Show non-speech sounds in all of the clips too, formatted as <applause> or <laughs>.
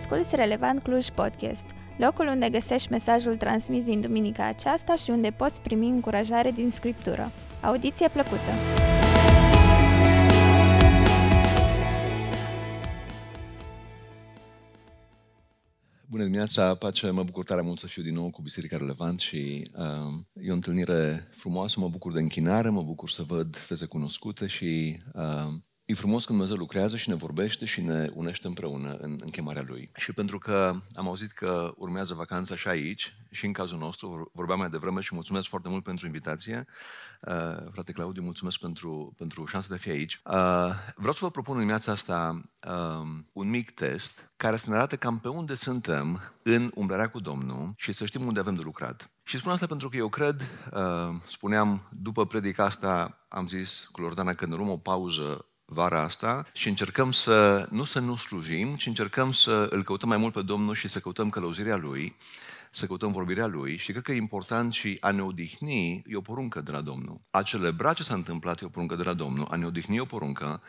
Asculți Relevant Cluj Podcast, locul unde găsești mesajul transmis din duminica aceasta și unde poți primi încurajare din Scriptură. Audiție plăcută! Bună dimineața, pace, mă bucur tare mult să fiu din nou cu Biserica Relevant și uh, e o întâlnire frumoasă, mă bucur de închinare, mă bucur să văd fețe cunoscute și uh, E frumos când Dumnezeu lucrează și ne vorbește și ne unește împreună în, în chemarea Lui. Și pentru că am auzit că urmează vacanța și aici, și în cazul nostru, vorbeam mai devreme și mulțumesc foarte mult pentru invitație. Uh, frate Claudiu, mulțumesc pentru, pentru șansa de a fi aici. Uh, vreau să vă propun în dimineața asta uh, un mic test care să ne arate cam pe unde suntem în umblarea cu Domnul și să știm unde avem de lucrat. Și spun asta pentru că eu cred, uh, spuneam, după predica asta, am zis cu Lordana că ne luăm o pauză vara asta și încercăm să, nu să nu slujim, ci încercăm să îl căutăm mai mult pe Domnul și să căutăm călăuzirea Lui, să căutăm vorbirea Lui și cred că e important și a ne odihni e o poruncă de la Domnul. A celebra ce s-a întâmplat e o poruncă de la Domnul, a ne odihni e o poruncă,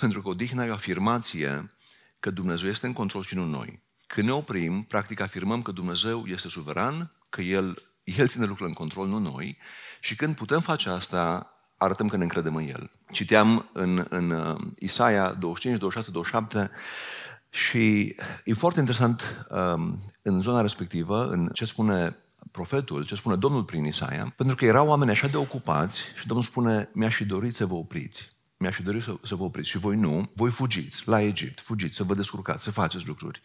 pentru că odihna e o afirmație că Dumnezeu este în control și nu noi. Când ne oprim, practic afirmăm că Dumnezeu este suveran, că El, El ține lucrurile în control, nu noi, și când putem face asta, arătăm că ne încredem în El. Citeam în, în uh, Isaia 25, 26, 27 și e foarte interesant um, în zona respectivă, în ce spune profetul, ce spune Domnul prin Isaia, pentru că erau oameni așa de ocupați și Domnul spune, mi-aș fi dorit să vă opriți. Mi-aș fi dorit să, să vă opriți și voi nu, voi fugiți la Egipt, fugiți, să vă descurcați, să faceți lucruri.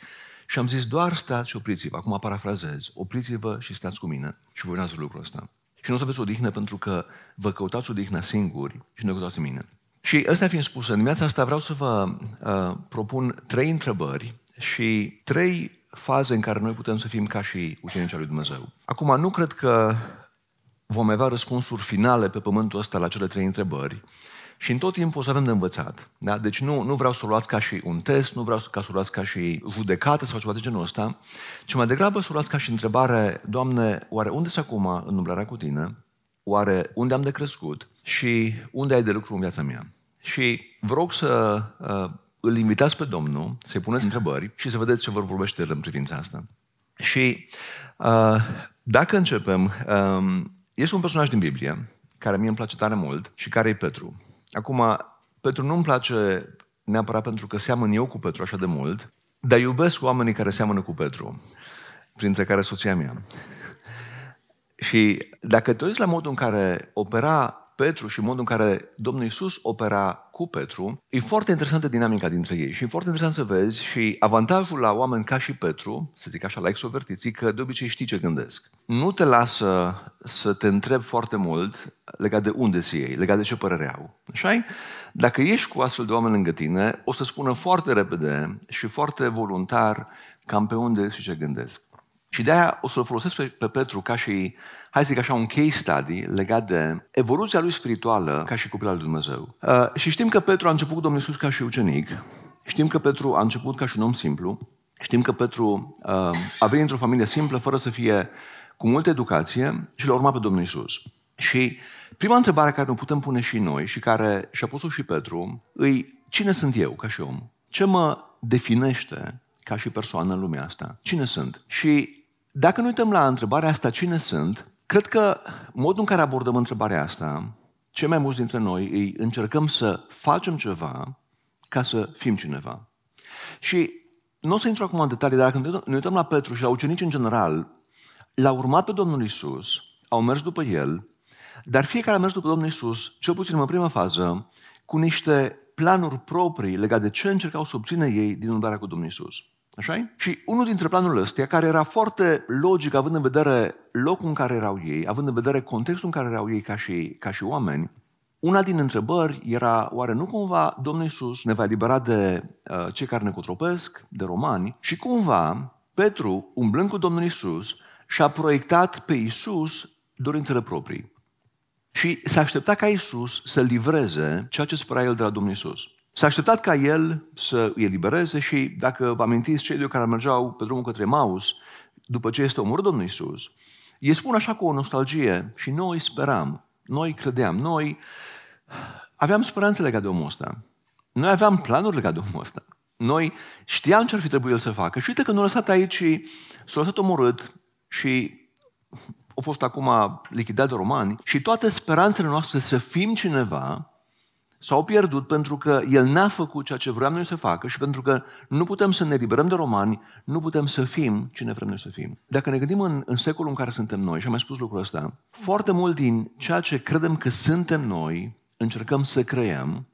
Și am zis, doar stați și opriți-vă. Acum parafrazez, opriți-vă și stați cu mine și voi n lucrul ăsta. Și nu o să aveți odihnă pentru că vă căutați odihnă singuri și nu căutați mine. Și ăsta fiind spus, în dimineața asta vreau să vă uh, propun trei întrebări și trei faze în care noi putem să fim ca și ucenicii lui Dumnezeu. Acum, nu cred că vom avea răspunsuri finale pe pământul ăsta la cele trei întrebări, și în tot timpul o să avem de învățat. Da? Deci nu, nu vreau să o luați ca și un test, nu vreau ca să o luați ca și judecată sau ceva de genul ăsta, ci mai degrabă să o luați ca și întrebare, Doamne, oare unde sunt acum în umblarea cu Tine? Oare unde am de crescut? Și unde ai de lucru în viața mea? Și vă rog să uh, îl invitați pe Domnul, să-i puneți întrebări și să vedeți ce vă vorbește el în privința asta. Și uh, dacă începem, uh, este un personaj din Biblie care mie îmi place tare mult și care e Petru. Acum, Petru nu-mi place neapărat pentru că seamăn eu cu Petru așa de mult, dar iubesc oamenii care seamănă cu Petru, printre care soția mea. Și dacă te uiți la modul în care opera Petru și modul în care Domnul Isus opera cu Petru, e foarte interesantă dinamica dintre ei și e foarte interesant să vezi și avantajul la oameni ca și Petru, să zic așa, la extrovertiții, că de obicei știi ce gândesc. Nu te lasă să te întrebi foarte mult legat de unde ți ei, legat de ce părere au. așa Dacă ești cu astfel de oameni lângă tine, o să spună foarte repede și foarte voluntar cam pe unde și ce gândesc. Și de-aia o să-l folosesc pe, pe Petru ca și, hai să zic așa, un case study legat de evoluția lui spirituală ca și copil al lui Dumnezeu. Uh, și știm că Petru a început cu Domnul Iisus ca și ucenic, știm că Petru a început ca și un om simplu, știm că Petru uh, a venit într-o familie simplă, fără să fie cu multă educație și l-a urmat pe Domnul Iisus. Și prima întrebare care ne putem pune și noi și care și-a pus-o și Petru, îi cine sunt eu ca și om? Ce mă definește ca și persoană în lumea asta? Cine sunt? Și dacă nu uităm la întrebarea asta, cine sunt, cred că modul în care abordăm întrebarea asta, cei mai mulți dintre noi îi încercăm să facem ceva ca să fim cineva. Și nu o să intru acum în detalii, dar dacă ne uităm la Petru și la ucenici în general, l-au urmat pe Domnul Isus, au mers după el, dar fiecare a mers după Domnul Isus, cel puțin în prima fază, cu niște planuri proprii legate de ce încercau să obțină ei din umblarea cu Domnul Isus așa Și unul dintre planurile astea, care era foarte logic, având în vedere locul în care erau ei, având în vedere contextul în care erau ei ca și, ca și oameni, una din întrebări era, oare nu cumva Domnul Iisus ne va elibera de uh, cei care ne cotropesc, de romani, și cumva Petru, umblând cu Domnul Iisus, și-a proiectat pe Iisus dorințele proprii. Și s-a așteptat ca Iisus să livreze ceea ce spera el de la Domnul Iisus. S-a așteptat ca el să îi elibereze și, dacă vă amintiți, cei doi care mergeau pe drumul către Maus, după ce este omorât Domnul Iisus, ei spun așa cu o nostalgie și noi speram, noi credeam, noi aveam speranțe legate de omul ăsta. Noi aveam planuri legate de omul ăsta. Noi știam ce ar fi trebuit el să facă și uite că nu a lăsat aici și s-a lăsat omorât și a fost acum lichidat de romani și toate speranțele noastre să fim cineva s-au pierdut pentru că el n-a făcut ceea ce vreau noi să facă și pentru că nu putem să ne liberăm de romani, nu putem să fim cine vrem noi să fim. Dacă ne gândim în, în secolul în care suntem noi, și am mai spus lucrul ăsta, foarte mult din ceea ce credem că suntem noi, încercăm să creăm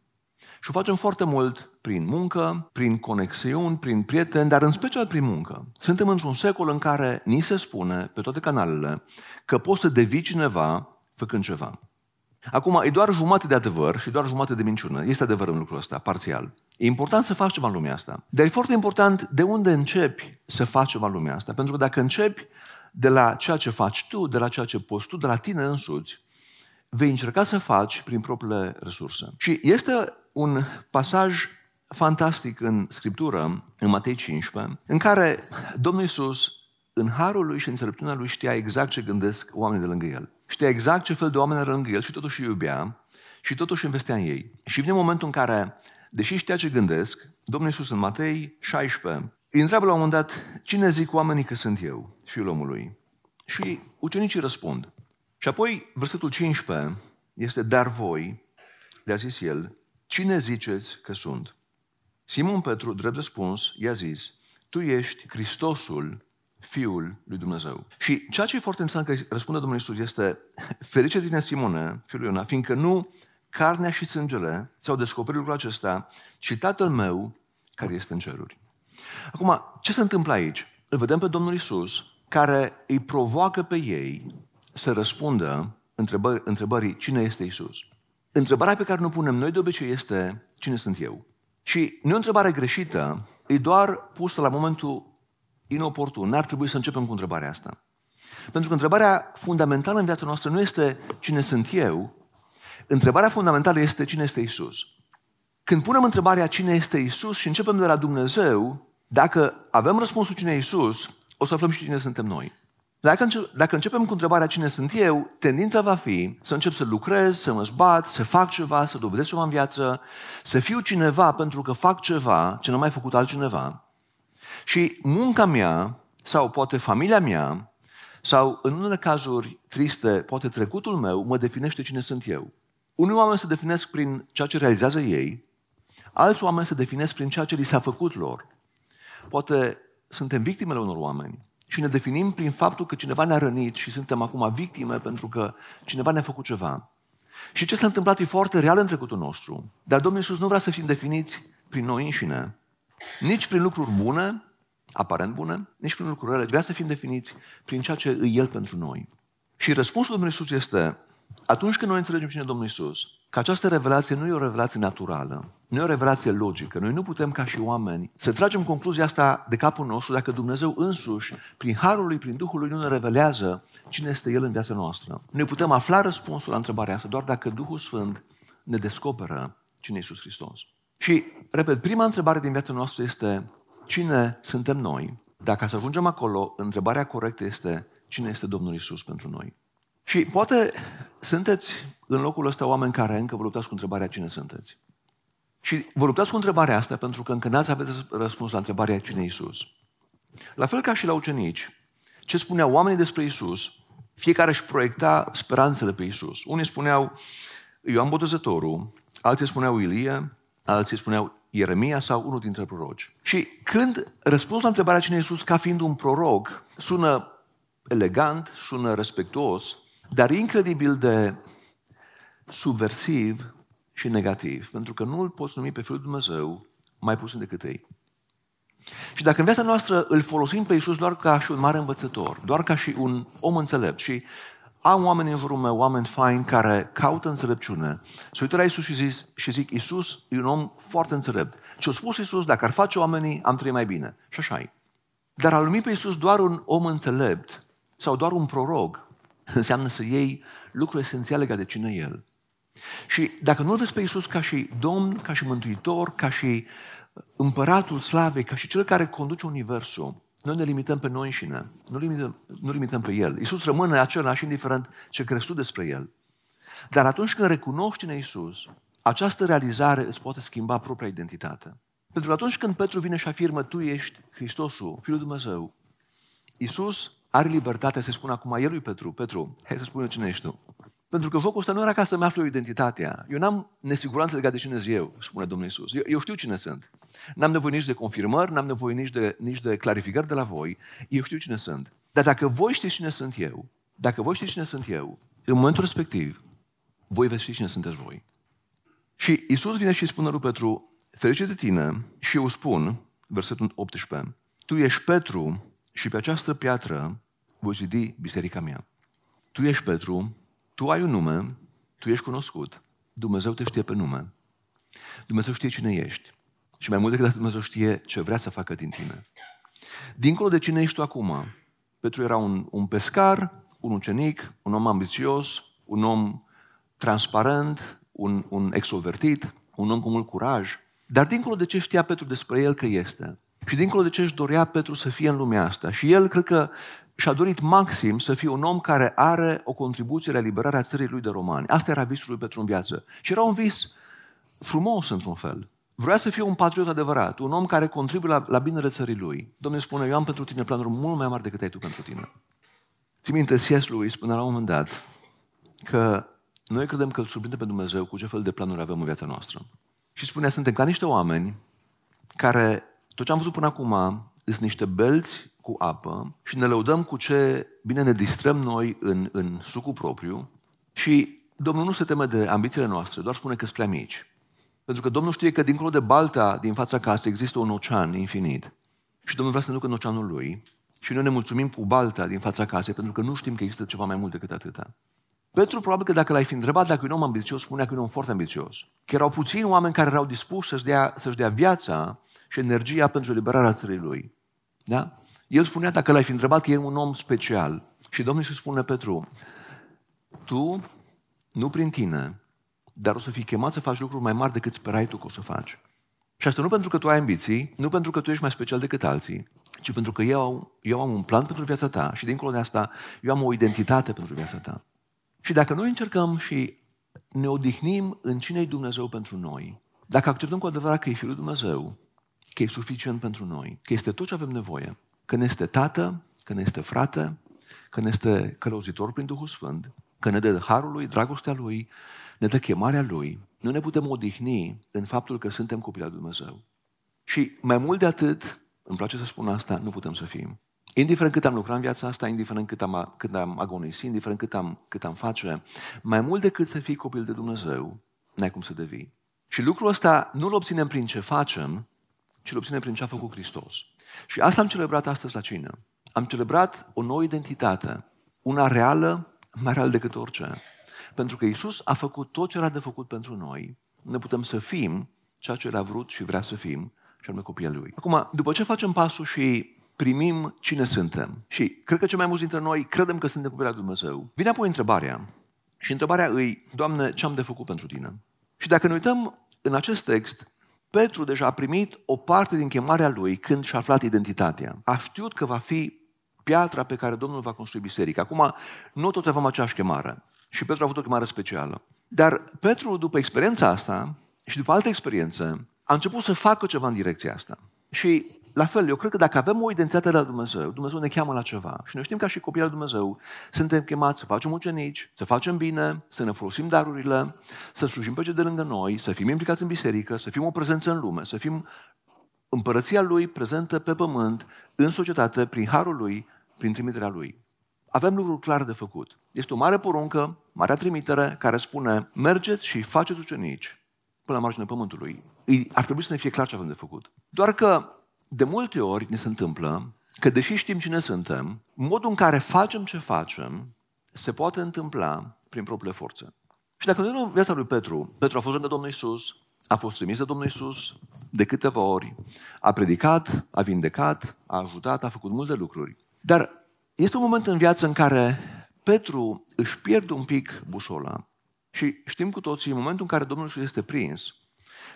și o facem foarte mult prin muncă, prin conexiuni, prin prieteni, dar în special prin muncă. Suntem într-un secol în care ni se spune pe toate canalele că poți să devii cineva făcând ceva. Acum, e doar jumătate de adevăr și doar jumătate de minciună. Este adevăr în lucrul ăsta, parțial. E important să faci ceva în lumea asta. Dar e foarte important de unde începi să faci ceva în lumea asta. Pentru că dacă începi de la ceea ce faci tu, de la ceea ce poți tu, de la tine însuți, vei încerca să faci prin propriile resurse. Și este un pasaj fantastic în Scriptură, în Matei 15, în care Domnul Iisus, în harul lui și înțelepciunea lui, știa exact ce gândesc oamenii de lângă el. Știa exact ce fel de oameni era lângă el și totuși îi iubea și totuși investea în ei. Și vine momentul în care, deși știa ce gândesc, Domnul Iisus în Matei 16 îi întreabă la un moment dat, cine zic oamenii că sunt eu, fiul omului? Și ucenicii răspund. Și apoi, versetul 15 este, dar voi, le-a zis el, cine ziceți că sunt? Simon Petru, drept răspuns, i-a zis, tu ești Hristosul, Fiul lui Dumnezeu. Și ceea ce e foarte interesant că răspunde Domnul Iisus este, ferice tine Simone, fiul Iona, fiindcă nu carnea și sângele ți-au descoperit lucrul acesta, ci Tatăl meu care este în ceruri. Acum, ce se întâmplă aici? Îl vedem pe Domnul Iisus care îi provoacă pe ei să răspundă întrebări, întrebării cine este Isus. Întrebarea pe care nu punem noi de obicei este cine sunt eu? Și nu e o întrebare greșită, e doar pusă la momentul inoportun. N-ar trebui să începem cu întrebarea asta. Pentru că întrebarea fundamentală în viața noastră nu este cine sunt eu, întrebarea fundamentală este cine este Isus. Când punem întrebarea cine este Isus și începem de la Dumnezeu, dacă avem răspunsul cine e Isus, o să aflăm și cine suntem noi. Dacă, înce- dacă începem cu întrebarea cine sunt eu, tendința va fi să încep să lucrez, să mă zbat, să fac ceva, să dovedesc ceva în viață, să fiu cineva pentru că fac ceva ce nu mai făcut altcineva. Și munca mea, sau poate familia mea, sau în unele cazuri triste, poate trecutul meu, mă definește cine sunt eu. Unii oameni se definesc prin ceea ce realizează ei, alți oameni se definesc prin ceea ce li s-a făcut lor. Poate suntem victimele unor oameni și ne definim prin faptul că cineva ne-a rănit și suntem acum victime pentru că cineva ne-a făcut ceva. Și ce s-a întâmplat e foarte real în trecutul nostru. Dar Domnul Iisus nu vrea să fim definiți prin noi înșine, nici prin lucruri bune, aparent bune, nici prin lucruri rele. Vrea să fim definiți prin ceea ce e El pentru noi. Și răspunsul Domnului Iisus este, atunci când noi înțelegem cine e Domnul Iisus, că această revelație nu e o revelație naturală, nu e o revelație logică. Noi nu putem ca și oameni să tragem concluzia asta de capul nostru dacă Dumnezeu însuși, prin Harul lui, prin Duhul lui, nu ne revelează cine este El în viața noastră. Noi putem afla răspunsul la întrebarea asta doar dacă Duhul Sfânt ne descoperă cine e Iisus Hristos. Și, repet, prima întrebare din viața noastră este cine suntem noi? Dacă să ajungem acolo, întrebarea corectă este cine este Domnul Isus pentru noi? Și poate sunteți în locul ăsta oameni care încă vă luptați cu întrebarea cine sunteți. Și vă luptați cu întrebarea asta pentru că încă n-ați aveți răspuns la întrebarea cine e Isus. La fel ca și la ucenici, ce spuneau oamenii despre Isus, fiecare își proiecta speranțele pe Isus. Unii spuneau Ioan Botezătorul, alții spuneau Ilie, alții spuneau Ieremia sau unul dintre proroci. Și când răspuns la întrebarea cine e Iisus ca fiind un proroc, sună elegant, sună respectuos, dar incredibil de subversiv și negativ, pentru că nu îl poți numi pe Fiul Dumnezeu mai puțin decât ei. Și dacă în viața noastră îl folosim pe Iisus doar ca și un mare învățător, doar ca și un om înțelept și am oameni în jurul meu, oameni faini care caută înțelepciune. Se uită la Iisus și, zis, și zic, Iisus e un om foarte înțelept. Ce a spus Iisus, dacă ar face oamenii, am trăit mai bine. Și așa e. Dar a numi pe Iisus doar un om înțelept sau doar un prorog, înseamnă să iei lucruri esențiale legate de cine e El. Și dacă nu vezi pe Iisus ca și Domn, ca și Mântuitor, ca și Împăratul Slavei, ca și Cel care conduce Universul, noi ne limităm pe noi înșine, nu limităm, nu limităm pe El. Iisus rămâne același indiferent ce crezi tu despre El. Dar atunci când recunoști în Iisus, această realizare îți poate schimba propria identitate. Pentru că atunci când Petru vine și afirmă, tu ești Hristosul, Fiul lui Dumnezeu, Iisus are libertatea să spună acum el lui Petru, Petru, hai să spun cine ești tu. Pentru că focul ăsta nu era ca să-mi aflu identitatea. Eu n-am nesiguranță legat de cine sunt eu, spune Domnul Iisus. Eu, eu știu cine sunt. N-am nevoie nici de confirmări, n-am nevoie nici de, nici de clarificări de la voi. Eu știu cine sunt. Dar dacă voi știți cine sunt eu, dacă voi știți cine sunt eu, în momentul respectiv, voi veți ști cine sunteți voi. Și Iisus vine și îi spune lui Petru, ferice de tine și eu spun, versetul 18, tu ești Petru și pe această piatră voi zidi biserica mea. Tu ești Petru, tu ai un nume, tu ești cunoscut, Dumnezeu te știe pe nume. Dumnezeu știe cine ești. Și mai mult decât atât, Dumnezeu știe ce vrea să facă din tine. Dincolo de cine ești tu acum, Petru era un, un pescar, un ucenic, un om ambițios, un om transparent, un, un extrovertit, un om cu mult curaj. Dar dincolo de ce știa Petru despre el că este, și dincolo de ce își dorea Petru să fie în lumea asta, și el cred că și-a dorit maxim să fie un om care are o contribuție la liberarea țării lui de romani. Asta era visul lui Petru în viață. Și era un vis frumos într-un fel. Vrea să fie un patriot adevărat, un om care contribuie la, la binele țării lui. Domnul spune, eu am pentru tine planuri mult mai mari decât ai tu pentru tine. Ți minte, C.S. lui spune la un moment dat că noi credem că îl surprinde pe Dumnezeu cu ce fel de planuri avem în viața noastră. Și spunea, suntem ca niște oameni care tot ce am văzut până acum sunt niște belți cu apă și ne lăudăm cu ce bine ne distrăm noi în, în sucul propriu și Domnul nu se teme de ambițiile noastre, doar spune că sunt prea mici. Pentru că Domnul știe că dincolo de balta din fața casei există un ocean infinit. Și Domnul vrea să ne ducă în oceanul lui. Și noi ne mulțumim cu balta din fața casei pentru că nu știm că există ceva mai mult decât atâta. Petru, probabil că dacă l-ai fi întrebat dacă e un om ambițios, spunea că e un om foarte ambițios. Că erau puțini oameni care erau dispuși să-și dea, să-și dea viața și energia pentru liberarea țării lui. Da? El spunea, dacă l-ai fi întrebat, că e un om special. Și Domnul se spune, Petru, tu, nu prin tine, dar o să fii chemat să faci lucruri mai mari decât sperai tu că o să faci. Și asta nu pentru că tu ai ambiții, nu pentru că tu ești mai special decât alții, ci pentru că eu, eu am un plan pentru viața ta și dincolo de asta, eu am o identitate pentru viața ta. Și dacă noi încercăm și ne odihnim în cine e Dumnezeu pentru noi, dacă acceptăm cu adevărat că e Fiul Dumnezeu, că e suficient pentru noi, că este tot ce avem nevoie, că ne este tată, că ne este frate, că ne este călăuzitor prin Duhul Sfânt, că ne dă harul lui, dragostea lui, ne dă chemarea lui, nu ne putem odihni în faptul că suntem copii al Dumnezeu. Și mai mult de atât, îmi place să spun asta, nu putem să fim. Indiferent cât am lucrat în viața asta, indiferent cât am, cât am agonisit, indiferent cât am, cât am face, mai mult decât să fii copil de Dumnezeu, n-ai cum să devii. Și lucrul ăsta nu-l obținem prin ce facem, ci îl obținem prin ce a făcut Hristos. Și asta am celebrat astăzi la cină. Am celebrat o nouă identitate, una reală, mai reală decât orice. Pentru că Isus a făcut tot ce era de făcut pentru noi, ne putem să fim ceea ce El a vrut și vrea să fim, și anume copiii Lui. Acum, după ce facem pasul și primim cine suntem, și cred că cei mai mulți dintre noi credem că suntem copii al Dumnezeu, vine apoi întrebarea. Și întrebarea îi, Doamne, ce am de făcut pentru Tine? Și dacă ne uităm în acest text, Petru deja a primit o parte din chemarea lui când și-a aflat identitatea. A știut că va fi piatra pe care Domnul va construi biserica. Acum, nu tot avem aceeași chemare. Și Petru a avut o chemare specială. Dar Petru, după experiența asta și după alte experiențe, a început să facă ceva în direcția asta. Și la fel, eu cred că dacă avem o identitate la Dumnezeu, Dumnezeu ne cheamă la ceva. Și noi știm ca și copii al Dumnezeu, suntem chemați să facem ucenici, să facem bine, să ne folosim darurile, să slujim pe cei de lângă noi, să fim implicați în biserică, să fim o prezență în lume, să fim împărăția Lui prezentă pe pământ, în societate, prin harul Lui, prin trimiterea Lui. Avem lucruri clare de făcut. Este o mare poruncă, marea trimitere, care spune, mergeți și faceți ucenici până la marginea pământului. Ar trebui să ne fie clar ce avem de făcut. Doar că de multe ori ne se întâmplă că, deși știm cine suntem, modul în care facem ce facem se poate întâmpla prin propriile forțe. Și dacă noi viața lui Petru, Petru a fost de Domnul Isus, a fost trimis de Domnul Isus de câteva ori, a predicat, a vindecat, a ajutat, a făcut multe lucruri. Dar este un moment în viață în care Petru își pierde un pic bușola. Și știm cu toții, în momentul în care Domnul Isus este prins,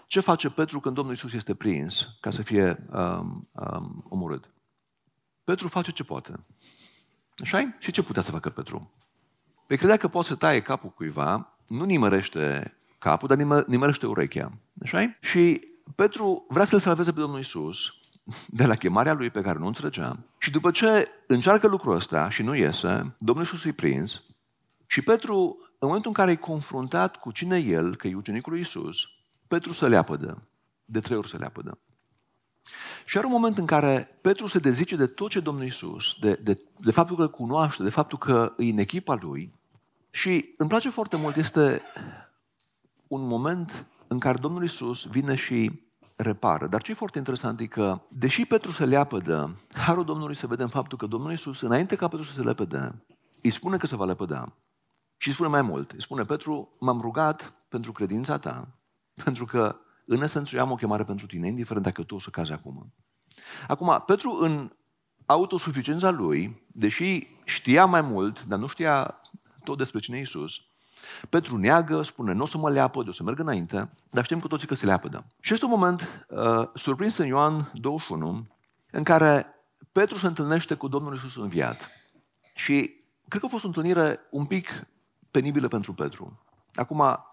ce face Petru când Domnul Isus este prins ca să fie um, um, omorât? Petru face ce poate. așa Și ce putea să facă Petru? Păi credea că poate să taie capul cuiva, nu nimărește capul, dar nimărește urechea. așa Și Petru vrea să-l salveze pe Domnul Isus de la chemarea lui pe care nu înțelegea. Și după ce încearcă lucrul ăsta și nu iese, Domnul Isus îi prins și Petru, în momentul în care e confruntat cu cine e el, că e ucenicul lui Isus, Petru se leapădă. De trei ori se leapădă. Și are un moment în care Petru se dezice de tot ce Domnul Isus, de, de, de faptul că îl cunoaște, de faptul că e în echipa lui. Și îmi place foarte mult, este un moment în care Domnul Isus vine și repară. Dar ce e foarte interesant e că, deși Petru se leapădă, harul Domnului se vede în faptul că Domnul Isus, înainte ca Petru să se lepădă, îi spune că se va lepăda. Și îi spune mai mult. Îi spune, Petru, m-am rugat pentru credința ta, pentru că în esență eu am o chemare pentru tine, indiferent dacă tu o să cazi acum. Acum, Petru în autosuficiența lui, deși știa mai mult, dar nu știa tot despre cine e Iisus, Petru neagă, spune, nu o să mă leapă, de o să merg înainte, dar știm cu toții că se leapă. Și este un moment uh, surprins în Ioan 21, în care Petru se întâlnește cu Domnul Iisus înviat. Și cred că a fost o întâlnire un pic penibilă pentru Petru. Acum,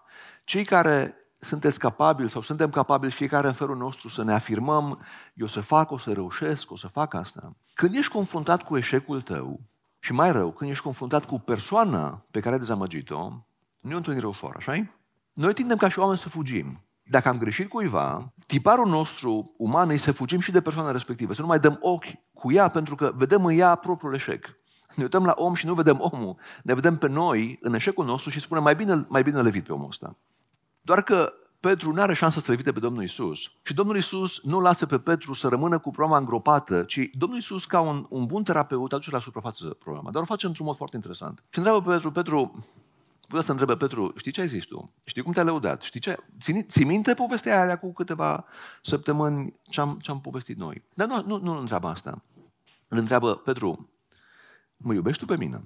cei care sunteți capabili sau suntem capabili fiecare în felul nostru să ne afirmăm, eu o să fac, o să reușesc, o să fac asta. Când ești confruntat cu eșecul tău, și mai rău, când ești confruntat cu persoana pe care ai dezamăgit-o, nu e o întâlnire ușoară, așa Noi tindem ca și oameni să fugim. Dacă am greșit cuiva, tiparul nostru uman e să fugim și de persoana respectivă, să nu mai dăm ochi cu ea pentru că vedem în ea propriul eșec. Ne uităm la om și nu vedem omul, ne vedem pe noi în eșecul nostru și spunem mai bine, mai bine levit pe omul ăsta. Doar că Petru nu are șansă să evite pe Domnul Isus. Și Domnul Isus nu lasă pe Petru să rămână cu problema îngropată, ci Domnul Isus, ca un, un bun terapeut, aduce la suprafață problema. Dar o face într-un mod foarte interesant. Și întreabă pe Petru, Petru, putea să întrebe Petru, știi ce ai zis tu? Știi cum te-ai lăudat? Știi ce? Ții, ții minte povestea aia cu câteva săptămâni ce-am, ce-am povestit noi? Dar nu, nu, nu îl întreabă asta. Îl întreabă, Petru, mă iubești tu pe mine?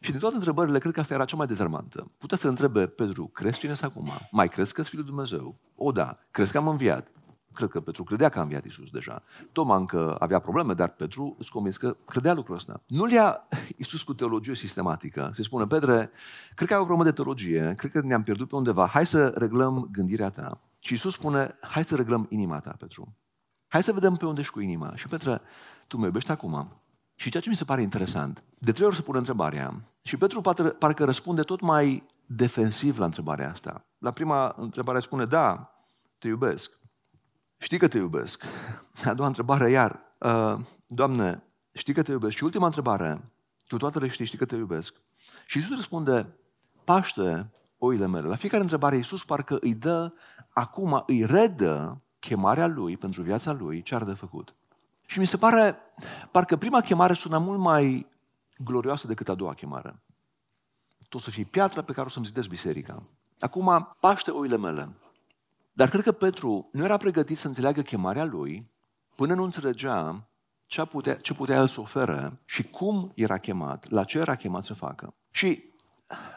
Și din toate întrebările, cred că asta era cea mai dezarmantă. Putea să întrebe Petru, crezi cine este acum? Mai crezi că Fiul Dumnezeu? O, da. Crezi că am înviat? Cred că Petru credea că a înviat Iisus deja. Toma încă avea probleme, dar Petru îți convins că credea lucrul ăsta. Nu le ia Iisus cu teologie sistematică. Se spune, Petre, cred că ai o problemă de teologie, cred că ne-am pierdut pe undeva, hai să reglăm gândirea ta. Și Iisus spune, hai să reglăm inima ta, Petru. Hai să vedem pe unde ești cu inima. Și Petre, tu mă iubești acum? Și ceea ce mi se pare interesant, de trei ori se pune întrebarea și Petru parcă răspunde tot mai defensiv la întrebarea asta. La prima întrebare spune, da, te iubesc. Știi că te iubesc. <laughs> A doua întrebare iar, uh, Doamne, știi că te iubesc. Și ultima întrebare, tu toate le știi, știi că te iubesc. Și Iisus răspunde, paște oile mele. La fiecare întrebare Iisus parcă îi dă, acum îi redă chemarea lui pentru viața lui, ce ar de făcut. Și mi se pare, parcă prima chemare sună mult mai glorioasă decât a doua chemare. Tu să fii piatra pe care o să-mi zidesc biserica. Acum, paște oile mele. Dar cred că Petru nu era pregătit să înțeleagă chemarea lui până nu înțelegea ce putea, ce putea el să ofere și cum era chemat, la ce era chemat să facă. Și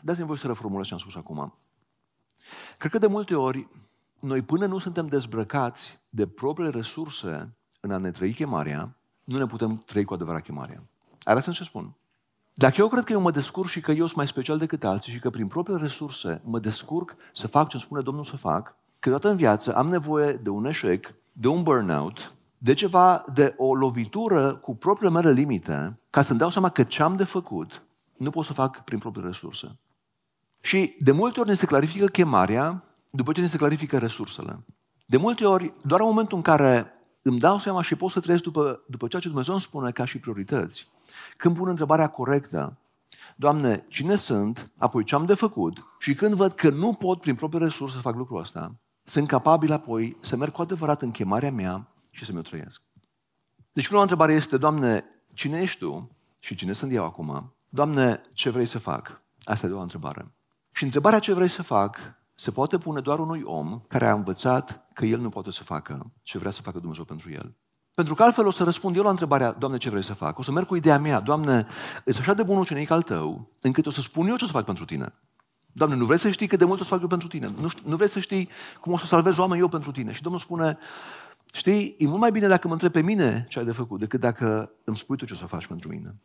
dați-mi voi să reformulez ce am spus acum. Cred că de multe ori, noi până nu suntem dezbrăcați de propriile resurse în a ne trăi chemarea, nu ne putem trăi cu adevărat chemarea. Arată ce spun. Dacă eu cred că eu mă descurc și că eu sunt mai special decât alții și că prin propriile resurse mă descurc să fac ce îmi spune Domnul să fac, câteodată în viață am nevoie de un eșec, de un burnout, de ceva, de o lovitură cu propriile mele limite, ca să-mi dau seama că ce am de făcut nu pot să fac prin propriile resurse. Și de multe ori ne se clarifică chemarea după ce ne se clarifică resursele. De multe ori, doar în momentul în care îmi dau seama și pot să trăiesc după, după ceea ce Dumnezeu îmi spune ca și priorități. Când pun întrebarea corectă, Doamne, cine sunt, apoi ce am de făcut și când văd că nu pot prin proprie resurse să fac lucrul ăsta, sunt capabil apoi să merg cu adevărat în chemarea mea și să mi-o trăiesc. Deci prima întrebare este, Doamne, cine ești Tu și cine sunt eu acum? Doamne, ce vrei să fac? Asta e doua întrebare. Și întrebarea ce vrei să fac se poate pune doar unui om care a învățat că el nu poate să facă ce vrea să facă Dumnezeu pentru el. Pentru că altfel o să răspund eu la întrebarea, Doamne, ce vrei să fac? O să merg cu ideea mea, Doamne, ești așa de bun ucenic al tău, încât o să spun eu ce o să fac pentru tine. Doamne, nu vrei să știi cât de mult o să fac eu pentru tine? Nu, știu, nu vrei să știi cum o să salvez oameni eu pentru tine? Și Domnul spune, știi, e mult mai bine dacă mă întrebi pe mine ce ai de făcut, decât dacă îmi spui tu ce o să faci pentru mine.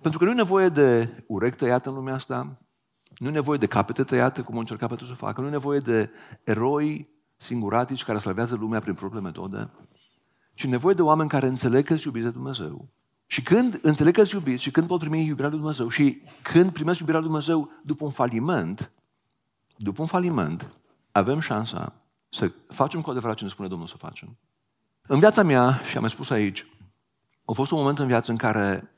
Pentru că nu e nevoie de urechi tăiată în lumea asta, nu e nevoie de capete tăiate, cum o încerca Petru să facă, nu e nevoie de eroi singuratici care slăvează lumea prin propriile metode, ci nevoie de oameni care înțeleg că iubiți de Dumnezeu. Și când înțeleg că iubiți și când pot primi iubirea lui Dumnezeu și când primesc iubirea lui Dumnezeu după un faliment, după un faliment, avem șansa să facem cu adevărat ce ne spune Domnul să facem. În viața mea, și am mai spus aici, a fost un moment în viață în care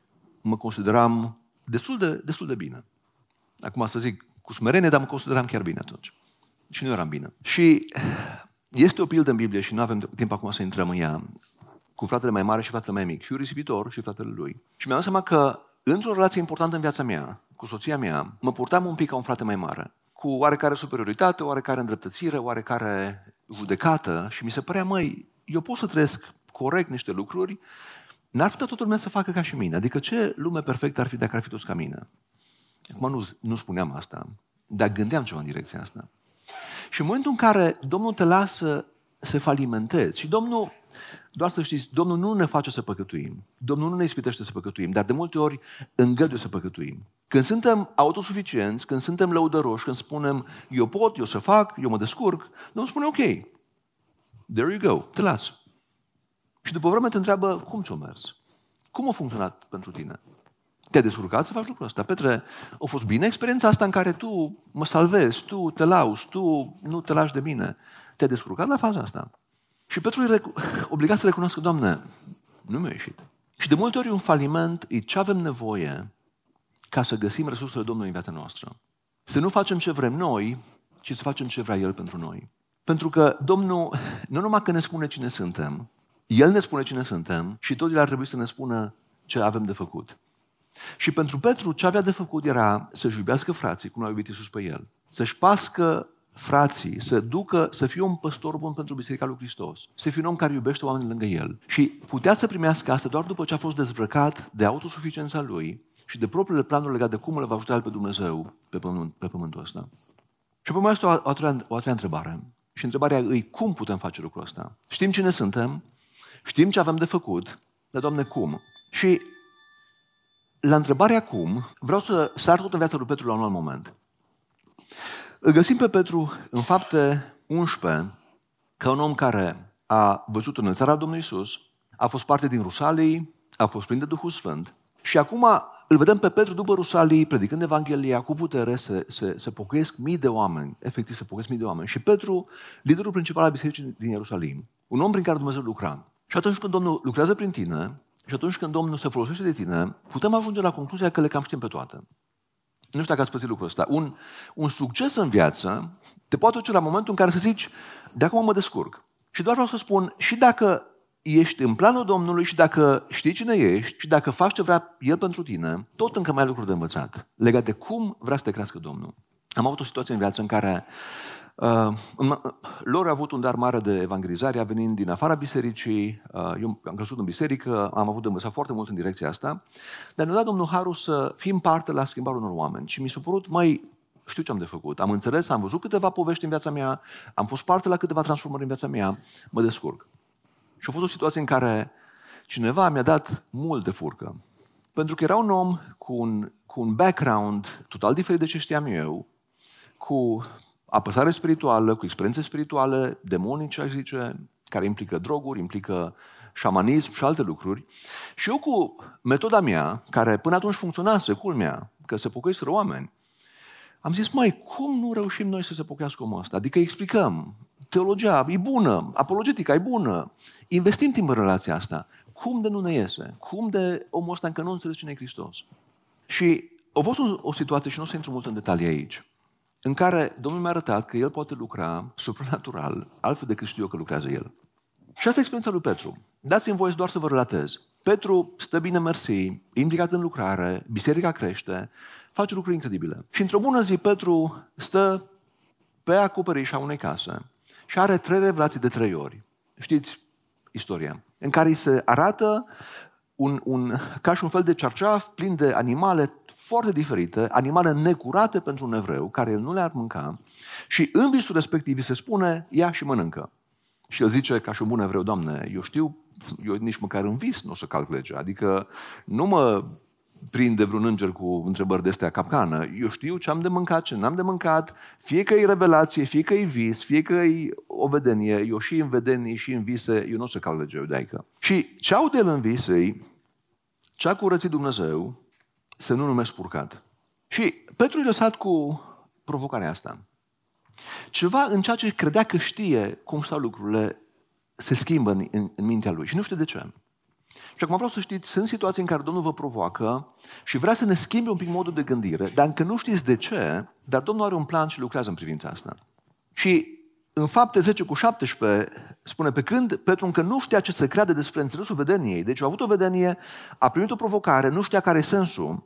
mă consideram destul de, destul de bine. Acum să zic cu smerenie, dar mă consideram chiar bine atunci. Și nu eram bine. Și este o pildă în Biblie și nu avem timp acum să intrăm în ea, cu fratele mai mare și fratele mai mic, fiul risipitor și fratele lui. Și mi-am dat seama că într-o relație importantă în viața mea, cu soția mea, mă purtam un pic ca un frate mai mare, cu oarecare superioritate, oarecare îndreptățire, oarecare judecată și mi se părea, măi, eu pot să trăiesc corect niște lucruri, n-ar putea toată lumea să facă ca și mine. Adică ce lume perfectă ar fi dacă ar fi toți ca mine? Acum nu, nu spuneam asta, dar gândeam ceva în direcția asta. Și în momentul în care Domnul te lasă să falimentezi și Domnul, doar să știți, Domnul nu ne face să păcătuim. Domnul nu ne ispitește să păcătuim, dar de multe ori îngăduie să păcătuim. Când suntem autosuficienți, când suntem lăudăroși, când spunem eu pot, eu să fac, eu mă descurc, Domnul spune ok, there you go, te las. Și după vreme te întreabă cum ți-o mers? Cum a funcționat pentru tine? Te-ai descurcat să faci lucrul ăsta. Petre, a fost bine experiența asta în care tu mă salvezi, tu te lauzi, tu nu te lași de mine. Te-ai descurcat la faza asta. Și Petru e <laughs> obligat să recunoască, Doamne, nu mi-a ieșit. Și de multe ori un faliment e ce avem nevoie ca să găsim resursele Domnului în viața noastră. Să nu facem ce vrem noi, ci să facem ce vrea El pentru noi. Pentru că Domnul, nu numai că ne spune cine suntem, El ne spune cine suntem și tot El ar trebui să ne spună ce avem de făcut. Și pentru Petru ce avea de făcut era să-și iubească frații, cum a iubit Iisus pe el. Să-și pască frații, să ducă, să fie un păstor bun pentru Biserica lui Hristos, să fie un om care iubește oamenii lângă el. Și putea să primească asta doar după ce a fost dezbrăcat de autosuficiența lui și de propriile planuri legate de cum îl va ajuta pe Dumnezeu pe, pământ, pe pământul ăsta. Și apoi mai este o, o, a treia, o a treia întrebare. Și întrebarea e cum putem face lucrul ăsta? Știm cine suntem, știm ce avem de făcut, dar, Doamne, cum? Și la întrebarea cum, vreau să sar tot în viața lui Petru la un alt moment. Îl găsim pe Petru în fapte 11 ca un om care a văzut în țara Domnului Isus, a fost parte din Rusalii, a fost plin de Duhul Sfânt și acum îl vedem pe Petru după Rusalii, predicând Evanghelia cu putere, se, se, se pocăiesc mii de oameni, efectiv se pocăiesc mii de oameni. Și Petru, liderul principal al bisericii din Ierusalim, un om prin care Dumnezeu lucra. Și atunci când Domnul lucrează prin tine, și atunci când Domnul se folosește de tine, putem ajunge la concluzia că le cam știm pe toate. Nu știu dacă ați pățit lucrul ăsta. Un, un succes în viață te poate duce la momentul în care să zici, de acum mă descurc. Și doar vreau să spun, și dacă ești în planul Domnului și dacă știi cine ești și dacă faci ce vrea El pentru tine, tot încă mai ai lucruri de învățat legat de cum vrea să te crească Domnul. Am avut o situație în viață în care Uh, lor a avut un dar mare de evangelizare, a venit din afara bisericii, uh, eu am crescut în biserică, am avut de învățat foarte mult în direcția asta, dar ne-a dat Domnul Haru să fim parte la schimbarea unor oameni și mi s-a părut mai știu ce am de făcut. Am înțeles, am văzut câteva povești în viața mea, am fost parte la câteva transformări în viața mea, mă descurc. Și a fost o situație în care cineva mi-a dat mult de furcă. Pentru că era un om cu un, cu un background total diferit de ce știam eu, cu apăsare spirituală, cu experiențe spirituale, demonice, aș zice, care implică droguri, implică șamanism și alte lucruri. Și eu cu metoda mea, care până atunci funcționase, culmea, că se pocăiseră oameni, am zis, mai cum nu reușim noi să se pocăiască omul ăsta? Adică explicăm, teologia e bună, apologetica e bună, investim timp în relația asta. Cum de nu ne iese? Cum de omul ăsta încă nu înțelege cine e Hristos? Și a fost o, o situație, și nu o să intru mult în detalii aici, în care Domnul mi-a arătat că El poate lucra supranatural, altfel decât știu eu că lucrează El. Și asta e experiența lui Petru. Dați-mi voie doar să vă relatez. Petru stă bine mersi, implicat în lucrare, biserica crește, face lucruri incredibile. Și într-o bună zi Petru stă pe acoperișa unei case și are trei revelații de trei ori. Știți istoria. În care îi se arată un, un, ca și un fel de cerceaf plin de animale foarte diferite, animale necurate pentru un evreu, care el nu le-ar mânca, și în visul respectiv se spune, ia și mănâncă. Și el zice, ca și un bun evreu, Doamne, eu știu, eu nici măcar în vis nu o să calc legea, adică nu mă prinde vreun înger cu întrebări de astea capcană. Eu știu ce am de mâncat, ce n-am de mâncat, fie că e revelație, fie că e vis, fie că e o vedenie, eu și în vedenii și în vise, eu nu o să caut legea iudaică. Și ce au de el în vise ce a curățit Dumnezeu să nu numesc purcat. Și Petru e lăsat cu provocarea asta. Ceva în ceea ce credea că știe cum stau lucrurile se schimbă în, în, în mintea lui și nu știu de ce. Și acum vreau să știți, sunt situații în care Domnul vă provoacă și vrea să ne schimbe un pic modul de gândire, dar încă nu știți de ce, dar Domnul are un plan și lucrează în privința asta. Și în fapte 10 cu 17 spune, pe când Petru încă nu știa ce să creadă despre înțelesul vedeniei, deci a avut o vedenie, a primit o provocare, nu știa care e sensul,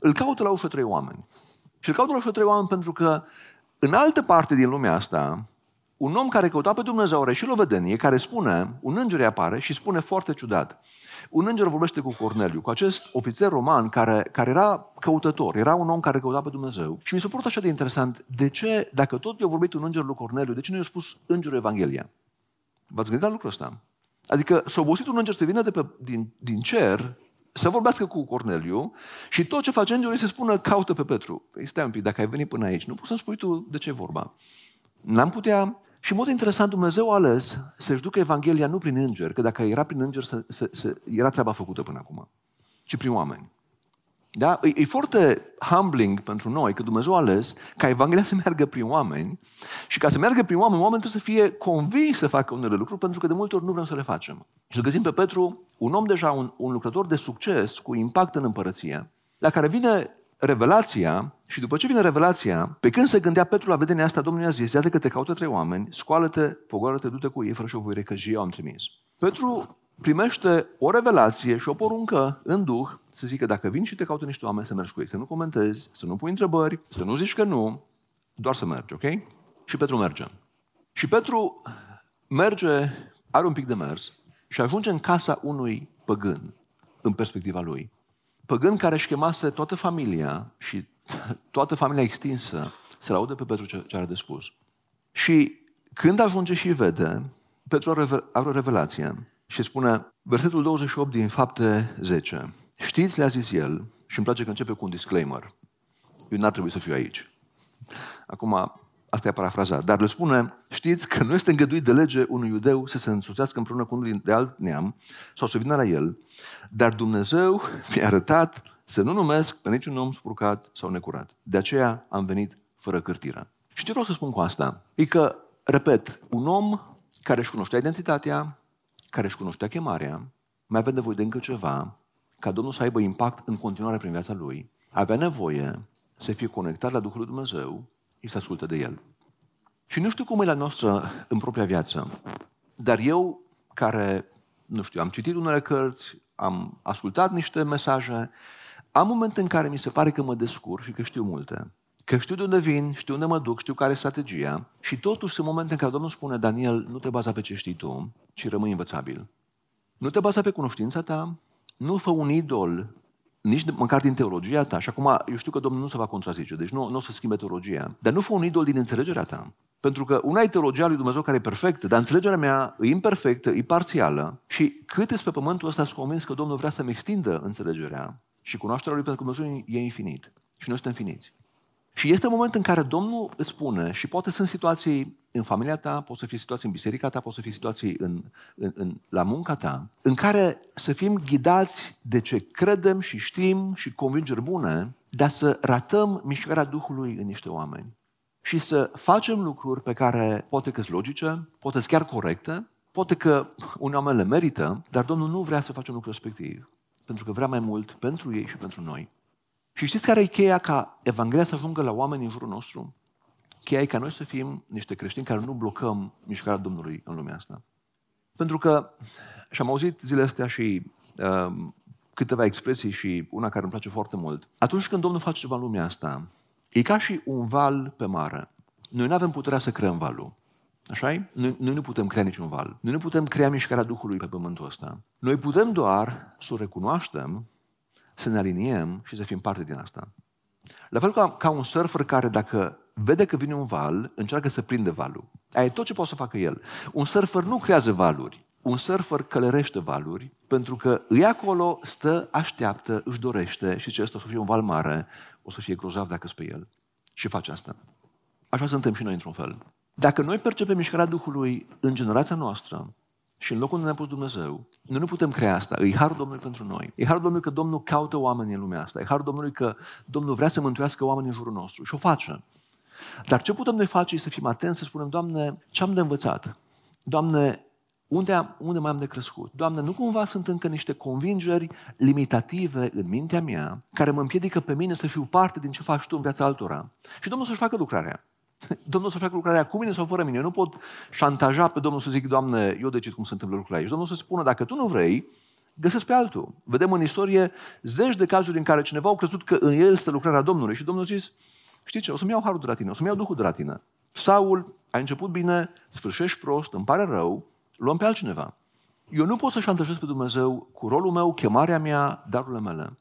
îl caută la ușă trei oameni. Și îl caută la ușă trei oameni pentru că în altă parte din lumea asta, un om care căuta pe Dumnezeu are și o vedenie care spune, un înger apare și spune foarte ciudat. Un înger vorbește cu Corneliu, cu acest ofițer roman care, care era căutător, era un om care căuta pe Dumnezeu. Și mi s-a părut așa de interesant, de ce, dacă tot i-a vorbit un înger lui Corneliu, de ce nu i-a spus îngerul Evanghelia? V-ați gândit la lucrul ăsta? Adică s-a obosit un înger să vină de pe, din, din cer să vorbească cu Corneliu și tot ce face îngerul să spună caută pe Petru. Păi stai un pic, dacă ai venit până aici, nu poți să-mi spui tu de ce e vorba. N-am putea și în mod interesant, Dumnezeu a ales să-și ducă Evanghelia nu prin înger, că dacă era prin înger, să, să, să, era treaba făcută până acum, ci prin oameni. Da? E, e foarte humbling pentru noi că Dumnezeu a ales ca Evanghelia să meargă prin oameni și ca să meargă prin oameni, oamenii trebuie să fie convinși să facă unele lucruri pentru că de multe ori nu vrem să le facem. Și îl găsim pe Petru, un om deja, un, un lucrător de succes, cu impact în împărăție, la care vine revelația și după ce vine revelația, pe când se gândea Petru la vedenia asta, Domnul i-a zis, iată că te caută trei oameni, scoală-te, pogoară-te, du-te cu ei, fără și o voi recăji, eu am trimis. Petru primește o revelație și o poruncă în Duh să zică dacă vin și te caută niște oameni să mergi cu ei, să nu comentezi, să nu pui întrebări, să nu zici că nu, doar să mergi, ok? Și Petru merge. Și Petru merge, are un pic de mers și ajunge în casa unui păgân, în perspectiva lui. Păgân care își chemase toată familia și <laughs> toată familia extinsă să laudă pe Petru ce, ce are de spus. Și când ajunge și vede, Petru are o revelație și spune, versetul 28 din fapte 10, știți, le-a zis el, și îmi place că începe cu un disclaimer, eu n-ar trebui să fiu aici. Acum, asta e parafrazat, dar le spune, știți că nu este îngăduit de lege unui iudeu să se însuțească împreună cu unul de alt neam sau să vină la el, dar Dumnezeu mi-a arătat să nu numesc pe niciun om spurcat sau necurat. De aceea am venit fără cârtiră. Și ce vreau să spun cu asta? E că, repet, un om care își cunoștea identitatea, care își cunoștea chemarea, mai avea nevoie de încă ceva, ca Domnul să aibă impact în continuare prin viața lui, avea nevoie să fie conectat la Duhul lui Dumnezeu și să asculte de El. Și nu știu cum e la noastră în propria viață, dar eu care, nu știu, am citit unele cărți, am ascultat niște mesaje, am momente în care mi se pare că mă descurc și că știu multe. Că știu de unde vin, știu unde mă duc, știu care e strategia și totuși sunt momente în care Domnul spune, Daniel, nu te baza pe ce știi tu, ci rămâi învățabil. Nu te baza pe cunoștința ta, nu fă un idol nici măcar din teologia ta. Și acum, eu știu că Domnul nu se va contrazice, deci nu, nu o să schimbe teologia. Dar nu fă un idol din înțelegerea ta. Pentru că una e teologia lui Dumnezeu care e perfectă, dar înțelegerea mea e imperfectă, e parțială și cât pe pământul ăsta sunt convins că Domnul vrea să-mi extindă înțelegerea și cunoașterea lui pentru că Dumnezeu e infinit și noi suntem finiți. Și este un moment în care Domnul îți spune, și poate sunt situații în familia ta, pot să fie situații în biserica ta, pot să fie situații în, în, în, la munca ta, în care să fim ghidați de ce credem și știm și convingeri bune, dar să ratăm mișcarea Duhului în niște oameni. Și să facem lucruri pe care poate că sunt logice, poate chiar corecte, poate că un oameni le merită, dar Domnul nu vrea să facem lucrul respectiv. Pentru că vrea mai mult pentru ei și pentru noi. Și știți care e cheia ca Evanghelia să ajungă la oameni în jurul nostru? Cheia e ca noi să fim niște creștini care nu blocăm mișcarea Domnului în lumea asta. Pentru că, și am auzit zilele astea și uh, câteva expresii și una care îmi place foarte mult. Atunci când Domnul face ceva în lumea asta, e ca și un val pe mare. Noi nu avem puterea să creăm valul. așa -i? Noi, noi nu putem crea niciun val. Noi nu putem crea mișcarea Duhului pe pământul ăsta. Noi putem doar să o recunoaștem să ne aliniem și să fim parte din asta. La fel ca, ca un surfer care dacă vede că vine un val, încearcă să prinde valul. Aia e tot ce poate să facă el. Un surfer nu creează valuri. un surfer călărește valuri pentru că îi acolo, stă, așteaptă, își dorește și ce ăsta o să fie un val mare, o să fie grozav dacă pe el. Și face asta. Așa suntem și noi într-un fel. Dacă noi percepem mișcarea Duhului în generația noastră și în locul unde ne-a pus Dumnezeu, noi nu putem crea asta. E harul Domnului pentru noi. E harul Domnului că Domnul caută oameni în lumea asta. E harul Domnului că Domnul vrea să mântuiască oameni în jurul nostru. Și o face. Dar ce putem noi face este să fim atenți, să spunem, Doamne, ce am de învățat? Doamne, unde, am, unde mai am de crescut? Doamne, nu cumva sunt încă niște convingeri limitative în mintea mea care mă împiedică pe mine să fiu parte din ce faci tu în viața altora? Și Domnul să-și facă lucrarea. Domnul să facă lucrarea cu mine sau fără mine. Eu nu pot șantaja pe Domnul să zic, Doamne, eu decid cum se întâmplă lucrurile aici. Domnul să spună, dacă tu nu vrei, găsesc pe altul. Vedem în istorie zeci de cazuri în care cineva au crezut că în el stă lucrarea Domnului și Domnul a zis, știi ce, o să-mi iau harul de la tine, o să-mi iau Duhul de la tine. Saul, a început bine, sfârșești prost, îmi pare rău, luăm pe altcineva. Eu nu pot să șantajez pe Dumnezeu cu rolul meu, chemarea mea, darurile mele.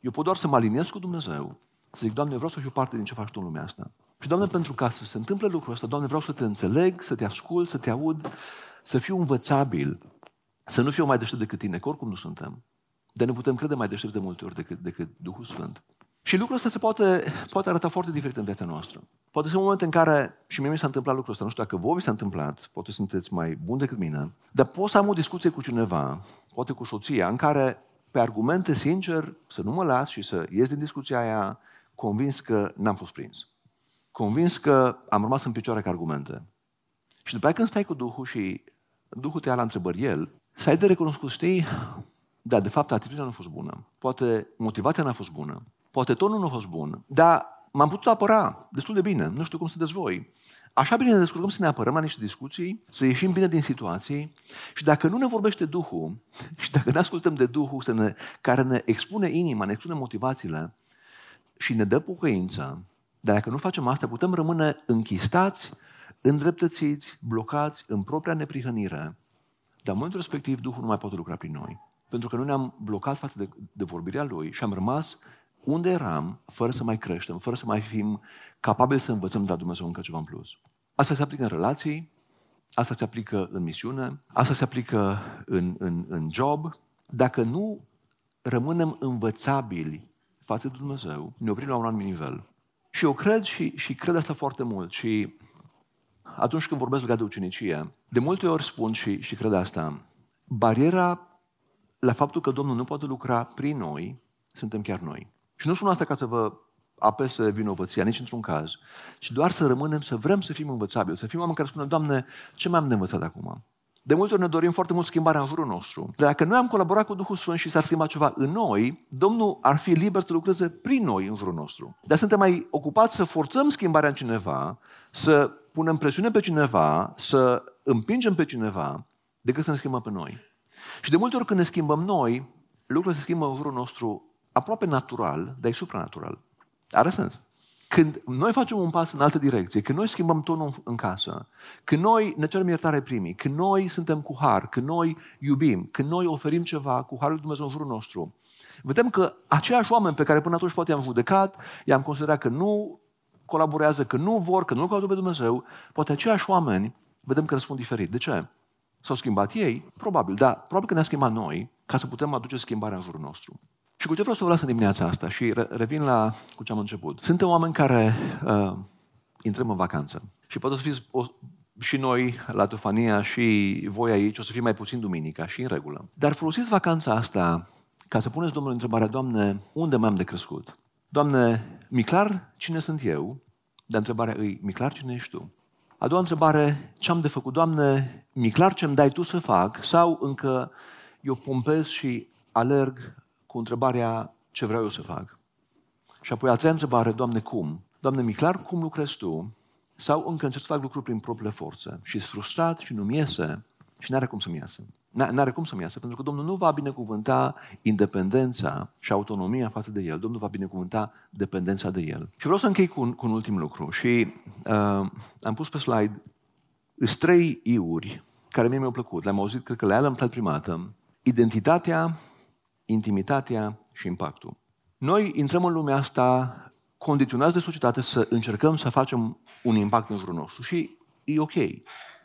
Eu pot doar să mă aliniez cu Dumnezeu, să zic, Doamne, vreau să fiu parte din ce faci Tu în lumea asta. Și, Doamne, pentru ca să se întâmple lucrul ăsta, Doamne, vreau să te înțeleg, să te ascult, să te aud, să fiu învățabil, să nu fiu mai deștept decât tine, că oricum nu suntem. Dar ne putem crede mai deștepți de multe ori decât, decât Duhul Sfânt. Și lucrul ăsta se poate, poate arăta foarte diferit în viața noastră. Poate sunt momente în care, și mie mi s-a întâmplat lucrul ăsta, nu știu dacă voi vi s-a întâmplat, poate sunteți mai buni decât mine, dar pot să am o discuție cu cineva, poate cu soția, în care, pe argumente sincer, să nu mă las și să ies din discuția aia convins că n-am fost prins. Convins că am rămas în picioare ca argumente. Și după aceea când stai cu Duhul și Duhul te ia la întrebări el, să ai de recunoscut, știi, da, de fapt atitudinea nu a fost bună. Poate motivația n-a fost bună. Poate tonul nu a fost bun. Dar m-am putut apăra destul de bine. Nu știu cum sunteți voi. Așa bine ne descurcăm să ne apărăm la niște discuții, să ieșim bine din situații și dacă nu ne vorbește Duhul <laughs> și dacă ne ascultăm de Duhul să ne, care ne expune inima, ne expune motivațiile și ne dă pocăință, dar dacă nu facem asta, putem rămâne închistați, îndreptățiți, blocați în propria neprihănire. Dar în momentul respectiv, Duhul nu mai poate lucra prin noi. Pentru că nu ne-am blocat față de, de vorbirea Lui și am rămas unde eram, fără să mai creștem, fără să mai fim capabili să învățăm de la Dumnezeu încă ceva în plus. Asta se aplică în relații, asta se aplică în misiune, asta se aplică în, în, în job. Dacă nu rămânem învățabili față de Dumnezeu, ne oprim la un anumit nivel. Și eu cred și, și cred asta foarte mult. Și atunci când vorbesc legat de ucenicie, de multe ori spun și, și cred asta, bariera la faptul că Domnul nu poate lucra prin noi, suntem chiar noi. Și nu spun asta ca să vă apese vinovăția, nici într-un caz, ci doar să rămânem, să vrem să fim învățabili, să fim oameni care spunem, Doamne, ce mai am de învățat acum? De multe ori ne dorim foarte mult schimbarea în jurul nostru. Dar dacă noi am colaborat cu Duhul Sfânt și s-ar schimba ceva în noi, Domnul ar fi liber să lucreze prin noi în jurul nostru. Dar suntem mai ocupați să forțăm schimbarea în cineva, să punem presiune pe cineva, să împingem pe cineva, decât să ne schimbăm pe noi. Și de multe ori când ne schimbăm noi, lucrurile se schimbă în jurul nostru aproape natural, dar e supranatural. Are sens. Când noi facem un pas în altă direcție, când noi schimbăm tonul în casă, când noi ne cerem iertare primii, când noi suntem cu har, când noi iubim, când noi oferim ceva cu harul lui Dumnezeu în jurul nostru, vedem că aceiași oameni pe care până atunci poate i-am judecat, i-am considerat că nu colaborează, că nu vor, că nu-L caută pe Dumnezeu, poate aceiași oameni vedem că răspund diferit. De ce? S-au schimbat ei? Probabil, dar probabil că ne-a schimbat noi ca să putem aduce schimbarea în jurul nostru. Și cu ce vreau să vă las în dimineața asta și revin la cu ce am început. Suntem oameni care uh, intrăm în vacanță și poate să fiți o, și noi la Tufania și voi aici, o să fie mai puțin duminica și în regulă. Dar folosiți vacanța asta ca să puneți Domnul întrebarea, Doamne, unde m-am de crescut? Doamne, mi clar cine sunt eu? Dar întrebarea îi, mi clar cine ești Tu? A doua întrebare, ce am de făcut? Doamne, mi clar ce-mi dai Tu să fac? Sau încă eu pompez și alerg cu întrebarea ce vreau eu să fac. Și apoi a treia întrebare, Doamne, cum? Doamne, mi clar cum lucrezi Tu? Sau încă încerc să fac lucruri prin propriile forțe și sunt frustrat și nu-mi iese și n-are cum să-mi iasă. N-are cum să-mi iasă, pentru că Domnul nu va binecuvânta independența și autonomia față de El. Domnul va binecuvânta dependența de El. Și vreau să închei cu un, cu un ultim lucru. Și uh, am pus pe slide trei iuri care mie mi-au plăcut. Le-am auzit, cred că le-am întâlnit prima dată. Identitatea, intimitatea și impactul. Noi intrăm în lumea asta condiționați de societate să încercăm să facem un impact în jurul nostru și e ok.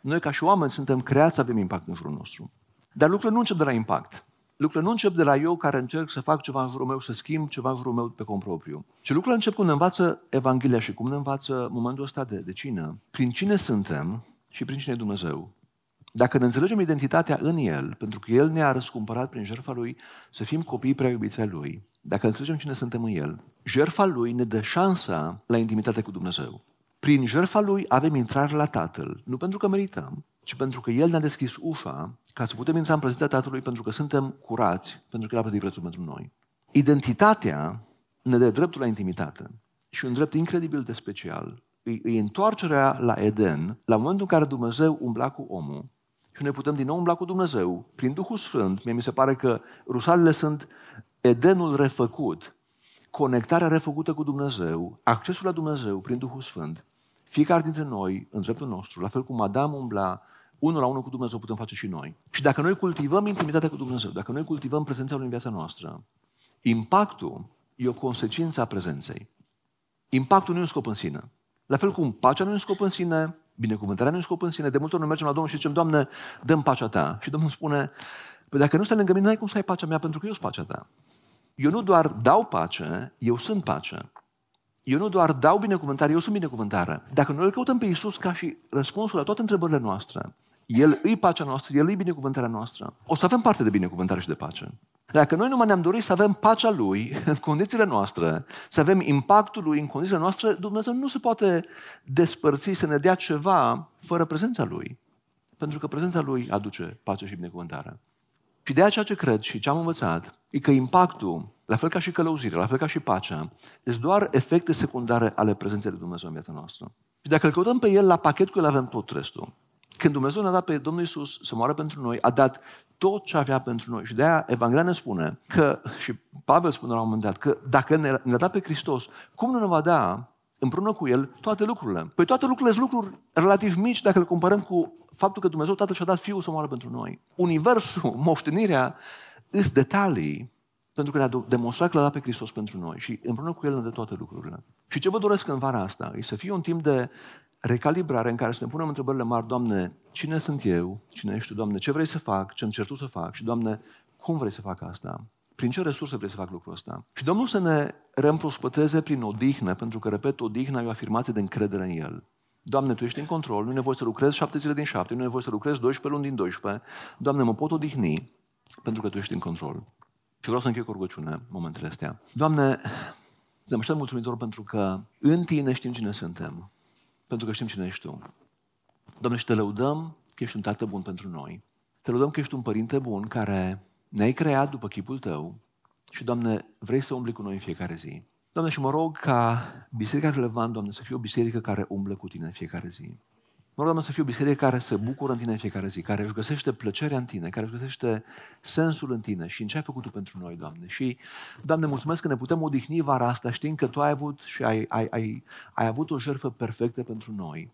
Noi ca și oameni suntem creați să avem impact în jurul nostru. Dar lucrurile nu încep de la impact. Lucrurile nu încep de la eu care încerc să fac ceva în jurul meu, să schimb ceva în jurul meu pe cont propriu. Și lucrurile încep cum ne învață Evanghelia și cum ne învață momentul ăsta de, de cină. Prin cine suntem și prin cine e Dumnezeu. Dacă ne înțelegem identitatea în El, pentru că El ne-a răscumpărat prin jertfa Lui să fim copii prea iubiți ai Lui, dacă înțelegem cine suntem în El, jertfa Lui ne dă șansa la intimitate cu Dumnezeu. Prin jertfa Lui avem intrare la Tatăl, nu pentru că merităm, ci pentru că El ne-a deschis ușa ca să putem intra în prezența Tatălui pentru că suntem curați, pentru că El a plătit prețul pentru noi. Identitatea ne dă dreptul la intimitate și un drept incredibil de special. E, e întoarcerea la Eden, la momentul în care Dumnezeu umbla cu omul și ne putem din nou umbla cu Dumnezeu prin Duhul Sfânt. Mie mi se pare că rusalele sunt Edenul refăcut, conectarea refăcută cu Dumnezeu, accesul la Dumnezeu prin Duhul Sfânt. Fiecare dintre noi, în dreptul nostru, la fel cum Adam umbla unul la unul cu Dumnezeu, putem face și noi. Și dacă noi cultivăm intimitatea cu Dumnezeu, dacă noi cultivăm prezența Lui în viața noastră, impactul e o consecință a prezenței. Impactul nu e un scop în sine. La fel cum pacea nu e un scop în sine, binecuvântarea nu e un scop în sine. De multe ori noi mergem la Domnul și zicem, Doamne, dăm pacea Ta. Și Domnul spune, păi dacă nu stai lângă mine, n-ai cum să ai pacea mea, pentru că eu sunt pacea Ta. Eu nu doar dau pace, eu sunt pace. Eu nu doar dau binecuvântare, eu sunt binecuvântare. Dacă noi îl căutăm pe Iisus ca și răspunsul la toate întrebările noastre, El îi pacea noastră, El îi binecuvântarea noastră, o să avem parte de binecuvântare și de pace. Dacă noi numai ne-am dorit să avem pacea Lui <laughs> în condițiile noastre, să avem impactul Lui în condițiile noastre, Dumnezeu nu se poate despărți să ne dea ceva fără prezența Lui. Pentru că prezența Lui aduce pace și binecuvântare. Și de aceea ce cred și ce am învățat e că impactul, la fel ca și călăuzirea, la fel ca și pacea, sunt doar efecte secundare ale prezenței lui Dumnezeu în viața noastră. Și dacă îl căutăm pe El la pachet cu El avem tot restul. Când Dumnezeu ne-a dat pe Domnul Isus să moară pentru noi, a dat tot ce avea pentru noi. Și de aia Evanghelia ne spune că, și Pavel spune la un moment dat, că dacă ne-a dat pe Hristos, cum nu ne va da împreună cu El toate lucrurile? Păi toate lucrurile sunt lucruri relativ mici dacă le comparăm cu faptul că Dumnezeu Tatăl și-a dat Fiul să moară pentru noi. Universul, moștenirea, îs detalii pentru că ne-a demonstrat că l-a dat pe Hristos pentru noi și împreună cu El ne dă toate lucrurile. Și ce vă doresc în vara asta e să fie un timp de recalibrare în care să ne punem întrebările mari, Doamne, cine sunt eu? Cine ești Tu, Doamne? Ce vrei să fac? Ce îmi cer Tu să fac? Și, Doamne, cum vrei să fac asta? Prin ce resurse vrei să fac lucrul ăsta? Și Domnul să ne reîmprospăteze prin odihnă, pentru că, repet, odihna e o afirmație de încredere în El. Doamne, Tu ești în control, nu e nevoie să lucrezi șapte zile din șapte, nu e nevoie să lucrezi 12 luni din 12. Doamne, mă pot odihni pentru că Tu ești în control. Și vreau să închei cu rugăciune momentele astea. Doamne, ne așa mulțumitor pentru că în Tine știm cine suntem. Pentru că știm cine ești Tu. Doamne, și Te lăudăm că ești un Tată bun pentru noi. Te lăudăm că ești un Părinte bun care ne-ai creat după chipul Tău și, Doamne, vrei să umbli cu noi în fiecare zi. Doamne, și mă rog ca Biserica Relevant, Doamne, să fie o biserică care umblă cu Tine în fiecare zi. Mă rog, Doamne, să fie o biserică care se bucură în Tine în fiecare zi, care își găsește plăcerea în Tine, care își găsește sensul în Tine și în ce ai făcut Tu pentru noi, Doamne. Și, Doamne, mulțumesc că ne putem odihni vara asta știind că Tu ai avut și ai, ai, ai, ai avut o jertfă perfectă pentru noi.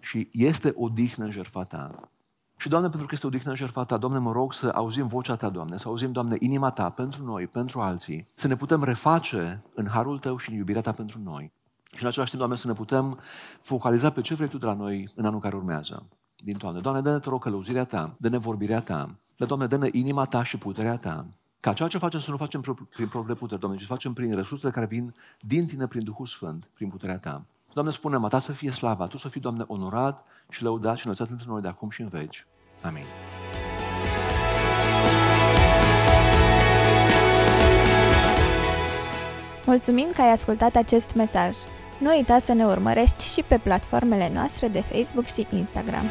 Și este odihnă în jertfa Ta. Și, Doamne, pentru că este odihnă în jertfa Ta, Doamne, mă rog să auzim vocea Ta, Doamne, să auzim, Doamne, inima Ta pentru noi, pentru alții, să ne putem reface în harul Tău și în iubirea Ta pentru noi. Și în același timp, Doamne, să ne putem focaliza pe ce vrei Tu de la noi în anul care urmează. Din toamne. Doamne, dă-ne, te rog, călăuzirea Ta, dă-ne vorbirea Ta, dă, Doamne, dă-ne inima Ta și puterea Ta, ca ceea ce facem să nu facem prin propriile puteri, Doamne, ci să facem prin resursele care vin din Tine, prin Duhul Sfânt, prin puterea Ta. Doamne, spune a Ta să fie slava, Tu să fii, Doamne, onorat și lăudat și înălțat între noi de acum și în veci. Amin. Mulțumim că ai ascultat acest mesaj. Nu uita să ne urmărești și pe platformele noastre de Facebook și Instagram.